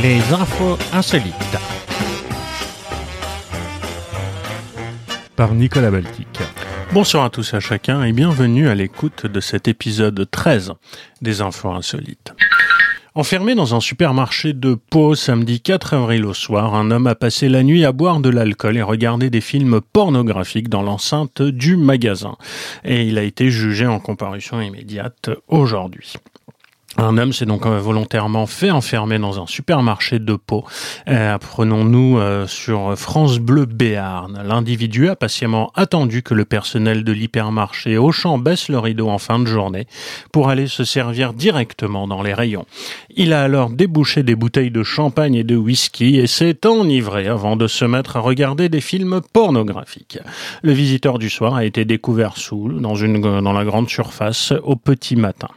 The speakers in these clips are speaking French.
Les infos insolites. Par Nicolas Baltic. Bonsoir à tous et à chacun et bienvenue à l'écoute de cet épisode 13 des infos insolites. Enfermé dans un supermarché de Pau samedi 4 avril au soir, un homme a passé la nuit à boire de l'alcool et regarder des films pornographiques dans l'enceinte du magasin. Et il a été jugé en comparution immédiate aujourd'hui. Un homme s'est donc euh, volontairement fait enfermer dans un supermarché de Pau. Euh, Apprenons-nous euh, sur France Bleu Béarn. L'individu a patiemment attendu que le personnel de l'hypermarché Auchan baisse le rideau en fin de journée pour aller se servir directement dans les rayons. Il a alors débouché des bouteilles de champagne et de whisky et s'est enivré avant de se mettre à regarder des films pornographiques. Le visiteur du soir a été découvert sous dans, dans la grande surface au petit matin.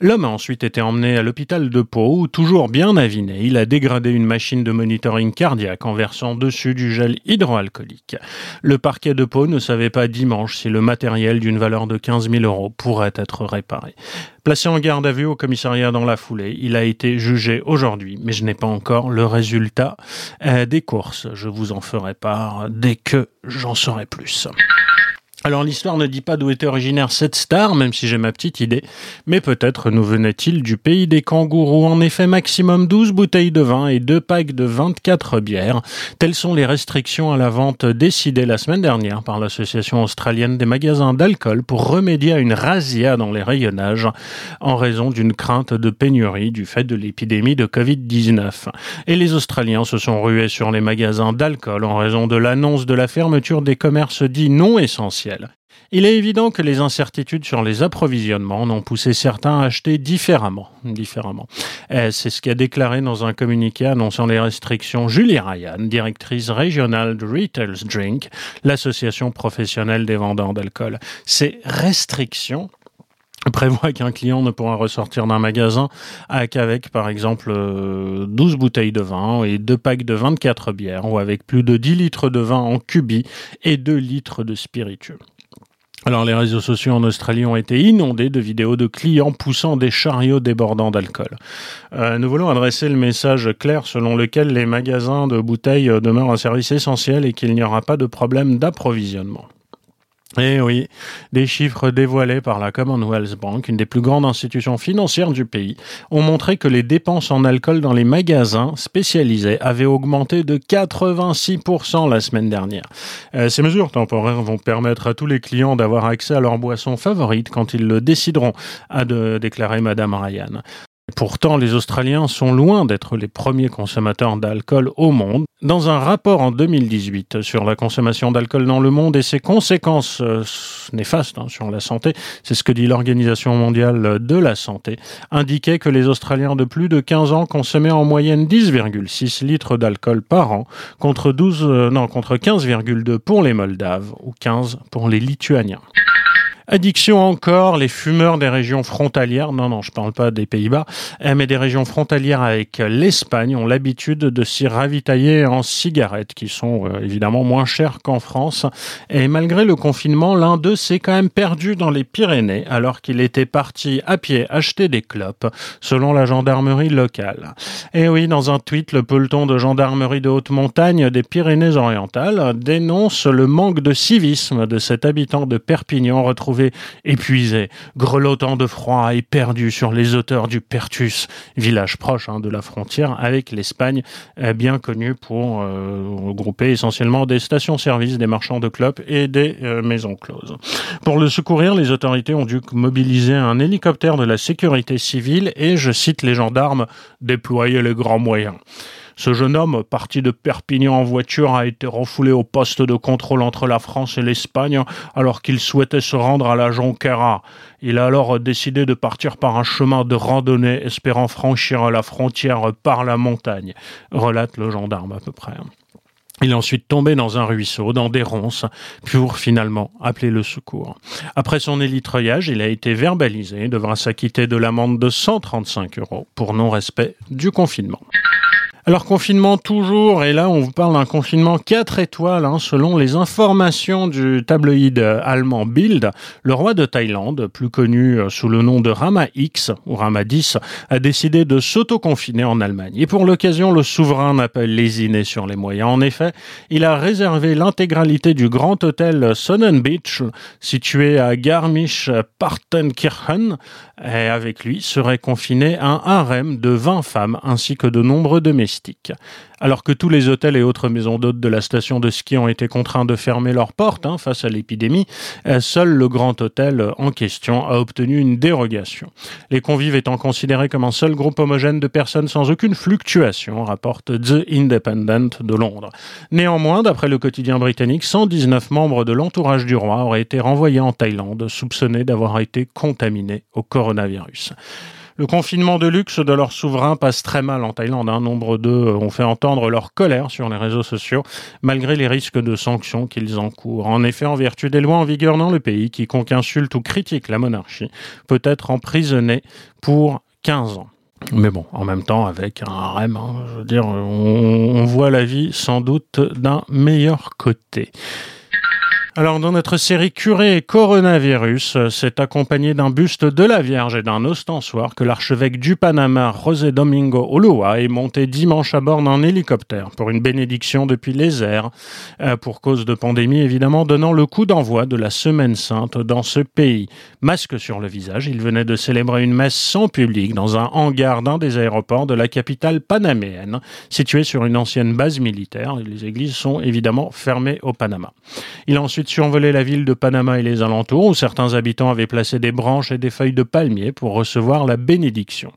L'homme a ensuite été emmené à l'hôpital de Pau, où, toujours bien aviné, il a dégradé une machine de monitoring cardiaque en versant dessus du gel hydroalcoolique. Le parquet de Pau ne savait pas dimanche si le matériel d'une valeur de 15 000 euros pourrait être réparé. Placé en garde à vue au commissariat dans la foulée, il a été jugé aujourd'hui, mais je n'ai pas encore le résultat euh, des courses. Je vous en ferai part dès que j'en saurai plus. Alors l'histoire ne dit pas d'où était originaire cette star, même si j'ai ma petite idée, mais peut-être nous venait-il du pays des kangourous. En effet, maximum 12 bouteilles de vin et deux packs de 24 bières. Telles sont les restrictions à la vente décidées la semaine dernière par l'Association australienne des magasins d'alcool pour remédier à une razzia dans les rayonnages en raison d'une crainte de pénurie du fait de l'épidémie de Covid-19. Et les Australiens se sont rués sur les magasins d'alcool en raison de l'annonce de la fermeture des commerces dits non essentiels il est évident que les incertitudes sur les approvisionnements n'ont poussé certains à acheter différemment. différemment. C'est ce qu'a déclaré dans un communiqué annonçant les restrictions Julie Ryan, directrice régionale de Retail's Drink, l'association professionnelle des vendeurs d'alcool. Ces restrictions prévoient qu'un client ne pourra ressortir d'un magasin qu'avec, par exemple, 12 euh, bouteilles de vin et deux packs de 24 bières, ou avec plus de 10 litres de vin en cubi et 2 litres de spiritueux. Alors les réseaux sociaux en Australie ont été inondés de vidéos de clients poussant des chariots débordants d'alcool. Euh, nous voulons adresser le message clair selon lequel les magasins de bouteilles demeurent un service essentiel et qu'il n'y aura pas de problème d'approvisionnement. Eh oui, des chiffres dévoilés par la Commonwealth Bank, une des plus grandes institutions financières du pays, ont montré que les dépenses en alcool dans les magasins spécialisés avaient augmenté de 86% la semaine dernière. Euh, ces mesures temporaires vont permettre à tous les clients d'avoir accès à leur boisson favorite quand ils le décideront, a déclaré Madame Ryan. Pourtant, les Australiens sont loin d'être les premiers consommateurs d'alcool au monde. Dans un rapport en 2018 sur la consommation d'alcool dans le monde et ses conséquences euh, néfastes hein, sur la santé, c'est ce que dit l'Organisation mondiale de la santé, indiquait que les Australiens de plus de 15 ans consommaient en moyenne 10,6 litres d'alcool par an contre 12 euh, non contre 15,2 pour les Moldaves ou 15 pour les Lituaniens. Addiction encore, les fumeurs des régions frontalières, non, non, je parle pas des Pays-Bas, eh, mais des régions frontalières avec l'Espagne ont l'habitude de s'y ravitailler en cigarettes, qui sont euh, évidemment moins chères qu'en France. Et malgré le confinement, l'un d'eux s'est quand même perdu dans les Pyrénées, alors qu'il était parti à pied acheter des clopes, selon la gendarmerie locale. Et oui, dans un tweet, le peloton de gendarmerie de haute montagne des Pyrénées-Orientales dénonce le manque de civisme de cet habitant de Perpignan retrouvé épuisé, grelottant de froid et perdu sur les hauteurs du Pertus, village proche hein, de la frontière avec l'Espagne, euh, bien connu pour euh, regrouper essentiellement des stations-service, des marchands de clopes et des euh, maisons closes. Pour le secourir, les autorités ont dû mobiliser un hélicoptère de la sécurité civile et, je cite les gendarmes, déployer les grands moyens. Ce jeune homme, parti de Perpignan en voiture, a été refoulé au poste de contrôle entre la France et l'Espagne alors qu'il souhaitait se rendre à la Jonquera. Il a alors décidé de partir par un chemin de randonnée espérant franchir la frontière par la montagne, relate le gendarme à peu près. Il est ensuite tombé dans un ruisseau, dans des ronces, pour finalement appeler le secours. Après son élitreillage, il a été verbalisé et devra s'acquitter de l'amende de 135 euros pour non-respect du confinement. Alors confinement toujours, et là on vous parle d'un confinement 4 étoiles, hein, selon les informations du tabloïd allemand Bild. Le roi de Thaïlande, plus connu euh, sous le nom de Rama X ou Rama 10, a décidé de s'auto-confiner en Allemagne. Et pour l'occasion, le souverain n'a pas lésiné sur les moyens. En effet, il a réservé l'intégralité du grand hôtel Sonnenbeach, situé à Garmisch-Partenkirchen, et avec lui serait confiné un harem de 20 femmes ainsi que de nombreux domestiques. Alors que tous les hôtels et autres maisons d'hôtes de la station de ski ont été contraints de fermer leurs portes hein, face à l'épidémie, euh, seul le grand hôtel en question a obtenu une dérogation. Les convives étant considérés comme un seul groupe homogène de personnes sans aucune fluctuation, rapporte The Independent de Londres. Néanmoins, d'après le quotidien britannique, 119 membres de l'entourage du roi auraient été renvoyés en Thaïlande, soupçonnés d'avoir été contaminés au coronavirus. Le confinement de luxe de leur souverain passe très mal en Thaïlande. Un nombre d'eux ont fait entendre leur colère sur les réseaux sociaux, malgré les risques de sanctions qu'ils encourent. En effet, en vertu des lois en vigueur dans le pays, quiconque insulte ou critique la monarchie peut être emprisonné pour 15 ans. Mais bon, en même temps, avec un harem, hein, je veux dire, on voit la vie sans doute d'un meilleur côté. Alors, dans notre série Curé et Coronavirus, euh, c'est accompagné d'un buste de la Vierge et d'un ostensoir que l'archevêque du Panama, José Domingo Ulloa, est monté dimanche à bord d'un hélicoptère pour une bénédiction depuis les airs, euh, pour cause de pandémie évidemment, donnant le coup d'envoi de la Semaine Sainte dans ce pays. Masque sur le visage, il venait de célébrer une messe sans public dans un hangar d'un des aéroports de la capitale panaméenne, situé sur une ancienne base militaire. Les églises sont évidemment fermées au Panama. Il a ensuite survolé la ville de Panama et les alentours, où certains habitants avaient placé des branches et des feuilles de palmier pour recevoir la bénédiction.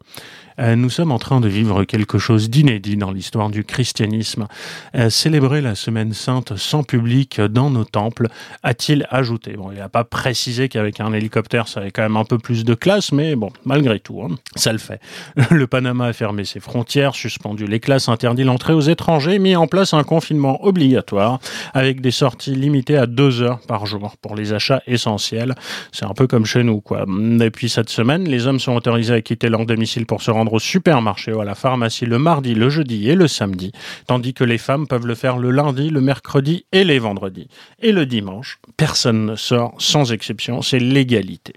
Euh, nous sommes en train de vivre quelque chose d'inédit dans l'histoire du christianisme. Euh, célébrer la semaine sainte sans public dans nos temples, a-t-il ajouté? Bon, il n'a pas précisé qu'avec un hélicoptère, ça avait quand même un peu plus de classe, mais bon, malgré tout, hein, ça le fait. Le Panama a fermé ses frontières, suspendu les classes, interdit l'entrée aux étrangers, mis en place un confinement obligatoire avec des sorties limitées à deux heures par jour pour les achats essentiels. C'est un peu comme chez nous, quoi. Depuis cette semaine, les hommes sont autorisés à quitter leur domicile pour se rendre au supermarché ou à la pharmacie le mardi, le jeudi et le samedi, tandis que les femmes peuvent le faire le lundi, le mercredi et les vendredis. Et le dimanche, personne ne sort sans exception, c'est l'égalité.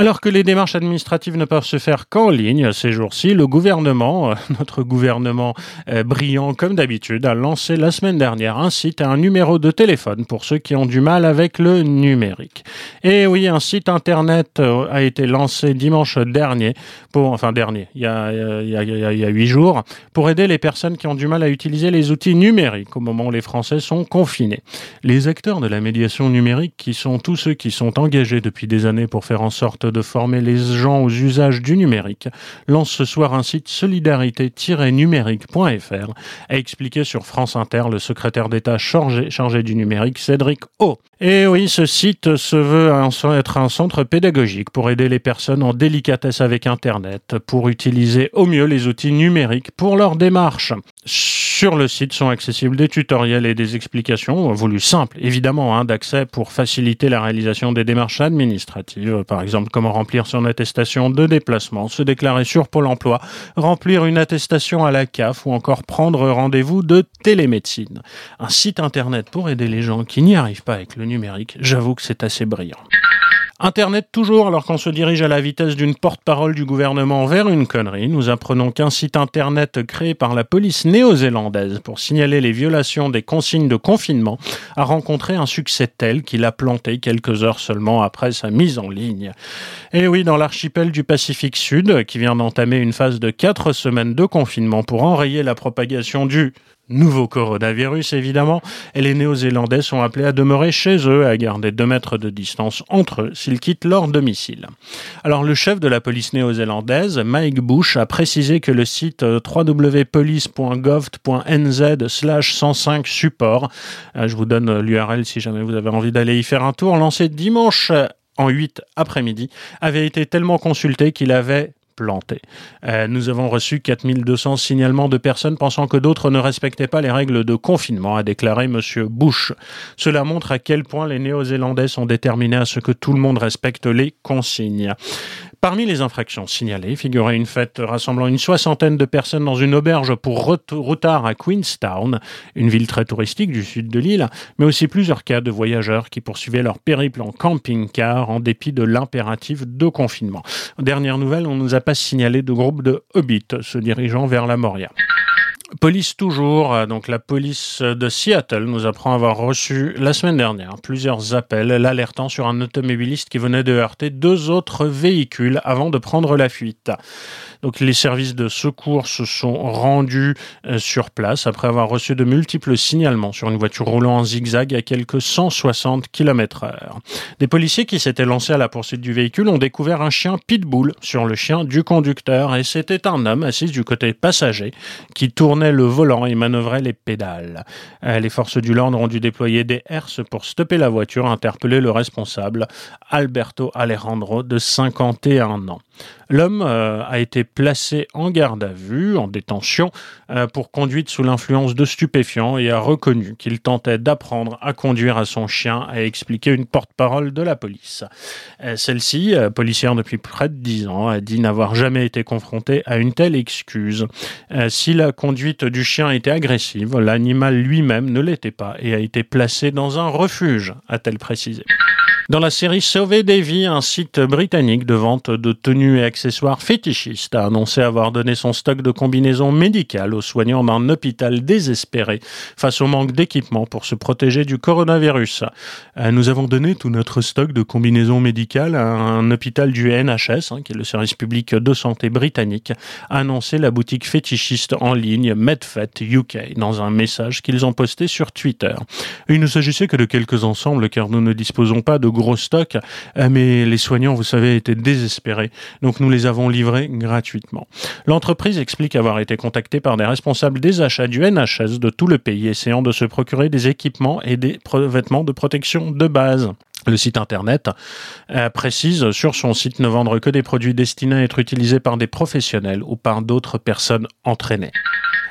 Alors que les démarches administratives ne peuvent se faire qu'en ligne ces jours-ci, le gouvernement, euh, notre gouvernement euh, brillant comme d'habitude, a lancé la semaine dernière un site et un numéro de téléphone pour ceux qui ont du mal avec le numérique. Et oui, un site internet euh, a été lancé dimanche dernier, pour, enfin dernier, il y a, huit jours, pour aider les personnes qui ont du mal à utiliser les outils numériques au moment où les Français sont confinés. Les acteurs de la médiation numérique, qui sont tous ceux qui sont engagés depuis des années pour faire en sorte de former les gens aux usages du numérique, lance ce soir un site solidarité-numérique.fr, a expliqué sur France Inter le secrétaire d'État chargé, du numérique, Cédric O. Et oui, ce site se veut être un centre pédagogique pour aider les personnes en délicatesse avec Internet, pour utiliser au mieux les outils numériques pour leur démarche. Sur le site sont accessibles des tutoriels et des explications, voulues simples évidemment, hein, d'accès pour faciliter la réalisation des démarches administratives, par exemple comment remplir son attestation de déplacement, se déclarer sur Pôle emploi, remplir une attestation à la CAF ou encore prendre rendez-vous de télémédecine. Un site internet pour aider les gens qui n'y arrivent pas avec le numérique, j'avoue que c'est assez brillant. Internet toujours, alors qu'on se dirige à la vitesse d'une porte-parole du gouvernement vers une connerie, nous apprenons qu'un site internet créé par la police néo-zélandaise pour signaler les violations des consignes de confinement a rencontré un succès tel qu'il a planté quelques heures seulement après sa mise en ligne. Et oui, dans l'archipel du Pacifique Sud, qui vient d'entamer une phase de quatre semaines de confinement pour enrayer la propagation du nouveau coronavirus évidemment, et les Néo-Zélandais sont appelés à demeurer chez eux, à garder deux mètres de distance entre eux s'ils quittent leur domicile. Alors le chef de la police néo-zélandaise, Mike Bush, a précisé que le site euh, www.police.gov.nz slash 105 support, euh, je vous donne l'URL si jamais vous avez envie d'aller y faire un tour, lancé dimanche en 8 après-midi, avait été tellement consulté qu'il avait Euh, nous avons reçu 4200 signalements de personnes pensant que d'autres ne respectaient pas les règles de confinement, a déclaré M. Bush. Cela montre à quel point les Néo-Zélandais sont déterminés à ce que tout le monde respecte les consignes. Parmi les infractions signalées figurait une fête rassemblant une soixantaine de personnes dans une auberge pour routard à Queenstown, une ville très touristique du sud de l'île, mais aussi plusieurs cas de voyageurs qui poursuivaient leur périple en camping-car en dépit de l'impératif de confinement. Dernière nouvelle, on nous a pas signalé de groupe de hobbits se dirigeant vers la Moria. Police toujours, euh, donc la police de Seattle nous apprend avoir reçu la semaine dernière plusieurs appels l'alertant sur un automobiliste qui venait de heurter deux autres véhicules avant de prendre la fuite. Donc les services de secours se sont rendus euh, sur place après avoir reçu de multiples signalements sur une voiture roulant en zigzag à quelques 160 km heure. Des policiers qui s'étaient lancés à la poursuite du véhicule ont découvert un chien pitbull sur le chien du conducteur et c'était un homme assis du côté passager qui tournait le volant et manœuvrait les pédales. Euh, les forces du Land ont dû déployer des herses pour stopper la voiture, interpeller le responsable, Alberto Alejandro, de 51 ans. L'homme euh, a été placé en garde à vue, en détention, euh, pour conduite sous l'influence de stupéfiants et a reconnu qu'il tentait d'apprendre à conduire à son chien, a expliqué une porte-parole de la police. Celle-ci, policière depuis près de 10 ans, a dit n'avoir jamais été confrontée à une telle excuse. si la conduite du chien était agressive, l'animal lui-même ne l'était pas et a été placé dans un refuge, a-t-elle précisé. Dans la série Sauver des vies, un site britannique de vente de tenues et accessoires fétichistes a annoncé avoir donné son stock de combinaisons médicales aux soignants d'un hôpital désespéré face au manque d'équipement pour se protéger du coronavirus. Euh, nous avons donné tout notre stock de combinaisons médicales à un hôpital du NHS, hein, qui est le service public de santé britannique, a annoncé la boutique fétichiste en ligne MedFet UK dans un message qu'ils ont posté sur Twitter. Il ne s'agissait que de quelques ensembles car nous ne disposons pas de gros stock, euh, mais les soignants, vous savez, étaient désespérés. Donc nous les avons livrés gratuitement. L'entreprise explique avoir été contactée par des responsables des achats du NHS de tout le pays, essayant de se procurer des équipements et des vêtements de protection de base. Le site internet euh, précise sur son site ne vendre que des produits destinés à être utilisés par des professionnels ou par d'autres personnes entraînées.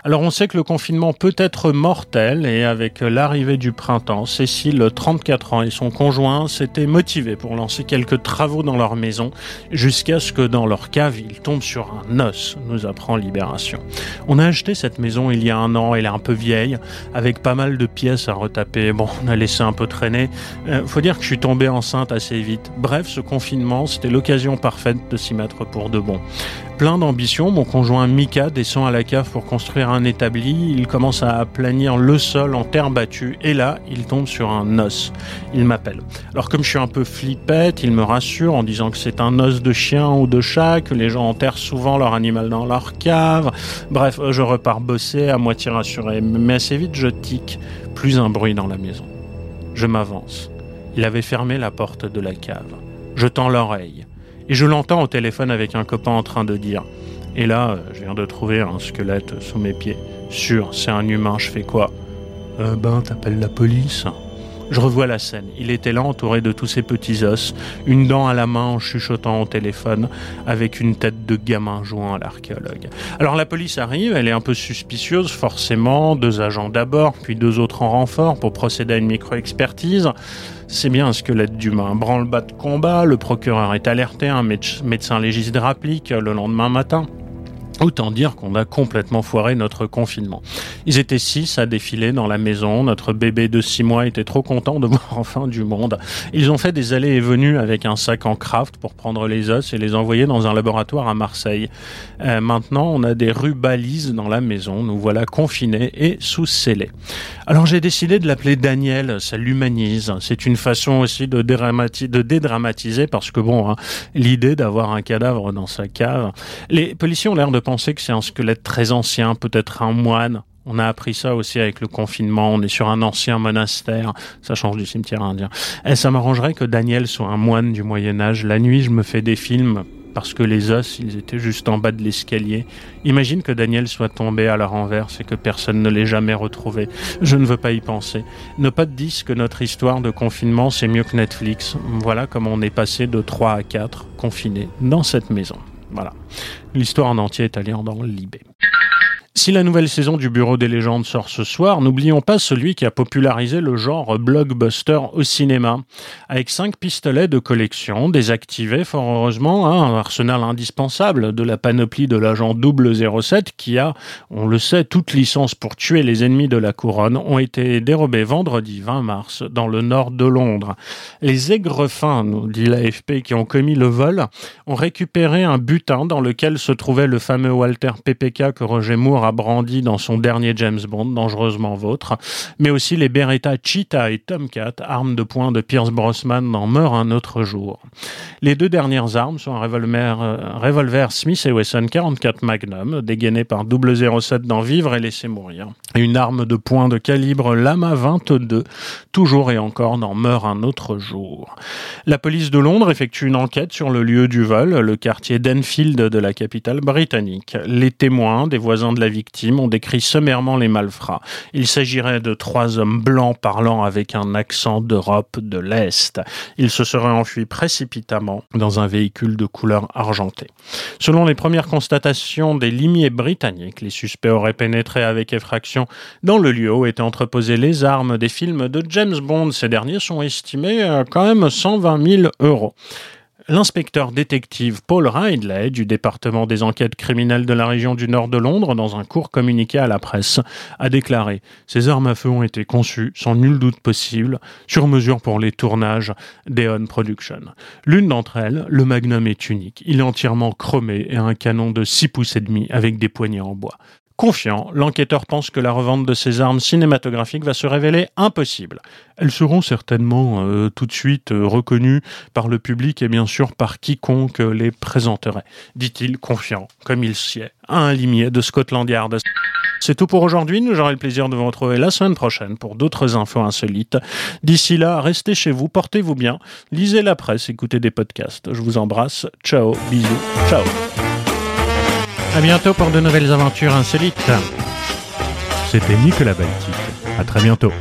Alors on sait que le confinement peut être mortel et avec l'arrivée du printemps, Cécile, 34 ans, et son conjoint s'étaient motivés pour lancer quelques travaux dans leur maison jusqu'à ce que dans leur cave, ils tombent sur un os, nous apprend Libération. On a acheté cette maison il y a un an, elle est un peu vieille, avec pas mal de pièces à retaper. Bon, on a laissé un peu traîner. Euh, faut dire que je suis tombé enceinte assez vite. Bref, ce confinement, c'était l'occasion parfaite de s'y mettre pour de bon. Plein d'ambition, mon conjoint Mika descend à la cave pour construire un établi. Il commence à planir le sol en terre battue et là, il tombe sur un os. Il m'appelle. Alors comme je suis un peu flippette, il me rassure en disant que c'est un os de chien ou de chat, que les gens enterrent souvent leur animal dans leur cave. Bref, je repars bosser à moitié rassuré. Mais assez vite, je tique. Plus un bruit dans la maison. Je m'avance. Il avait fermé la porte de la cave. Je tends l'oreille. Et je l'entends au téléphone avec un copain en train de dire Et là, je viens de trouver un squelette sous mes pieds. Sûr, c'est un humain, je fais quoi? Euh ben, t'appelles la police je revois la scène. Il était là, entouré de tous ses petits os, une dent à la main en chuchotant au téléphone, avec une tête de gamin jouant à l'archéologue. Alors la police arrive, elle est un peu suspicieuse, forcément, deux agents d'abord, puis deux autres en renfort pour procéder à une micro-expertise. C'est bien un squelette d'humain. Branle-bas de combat, le procureur est alerté, un médecin légiste rapplique le lendemain matin. Autant dire qu'on a complètement foiré notre confinement. Ils étaient six à défiler dans la maison. Notre bébé de six mois était trop content de voir enfin du monde. Ils ont fait des allées et venues avec un sac en craft pour prendre les os et les envoyer dans un laboratoire à Marseille. Euh, maintenant, on a des rues balises dans la maison. Nous voilà confinés et sous scellés. Alors j'ai décidé de l'appeler Daniel. Ça l'humanise. C'est une façon aussi de, dédramatiser parce que bon, hein, l'idée d'avoir un cadavre dans sa cave. Les policiers ont l'air de penser que c'est un squelette très ancien, peut-être un moine. On a appris ça aussi avec le confinement. On est sur un ancien monastère. Ça change du cimetière indien. Et eh, ça m'arrangerait que Daniel soit un moine du Moyen Âge. La nuit, je me fais des films parce que les os, ils étaient juste en bas de l'escalier. Imagine que Daniel soit tombé à la renverse et que personne ne l'ait jamais retrouvé. Je ne veux pas y penser. Ne pas te dire que notre histoire de confinement, c'est mieux que Netflix. Voilà comment on est passé de 3 à 4 confinés dans cette maison. Voilà. L'histoire en entier est allée dans Libé. Si la nouvelle saison du Bureau des légendes sort ce soir, n'oublions pas celui qui a popularisé le genre blockbuster au cinéma. Avec cinq pistolets de collection, désactivés fort heureusement, hein, un arsenal indispensable de la panoplie de l'agent 007 qui a, on le sait, toute licence pour tuer les ennemis de la couronne, ont été dérobés vendredi 20 mars dans le nord de Londres. Les aigrefins, nous dit l'AFP, qui ont commis le vol, ont récupéré un butin dans lequel se trouvait le fameux Walter PPK que Roger Moore a brandi dans son dernier James Bond, Dangereusement Vôtre, mais aussi les Beretta Cheetah et Tomcat, armes de poing de Pierce Brosnan dans Meurt un autre jour. Les deux dernières armes sont un revolver, euh, Smith Wesson 44 Magnum, dégainé par 007 dans Vivre et Laisser Mourir, et une arme de poing de calibre Lama 22, toujours et encore dans Meurt un autre jour. La police de Londres effectue une enquête sur le lieu du vol, le quartier d'Enfield de la capitale britannique. Les témoins, des voisins de la victime ont décrit sommairement les malfrats. Il s'agirait de trois hommes blancs parlant avec un accent d'Europe de l'Est. Ils se seraient enfuis précipitamment dans un véhicule de couleur argentée. Selon les premières constatations des limiers britanniques, les suspects auraient pénétré avec effraction dans le lieu où étaient entreposées les armes des films de James Bond. Ces derniers sont estimés à quand même 120 000 euros. L'inspecteur détective Paul Ridley du département des enquêtes criminelles de la région du nord de Londres, dans un court communiqué à la presse, a déclaré Ces armes à feu ont été conçues, sans nul doute possible, sur mesure pour les tournages d'Eon Production. L'une d'entre elles, le Magnum, est unique. Il est entièrement chromé et a un canon de 6 pouces et demi avec des poignées en bois. Confiant, l'enquêteur pense que la revente de ces armes cinématographiques va se révéler impossible. Elles seront certainement euh, tout de suite euh, reconnues par le public et bien sûr par quiconque les présenterait, dit-il confiant, comme il sied, à un limier de Scotland Yard. C'est tout pour aujourd'hui. Nous aurons le plaisir de vous retrouver la semaine prochaine pour d'autres infos insolites. D'ici là, restez chez vous, portez-vous bien, lisez la presse, écoutez des podcasts. Je vous embrasse. Ciao, bisous, ciao. À bientôt pour de nouvelles aventures insolites. C'était Nicolas Baltic. À très bientôt.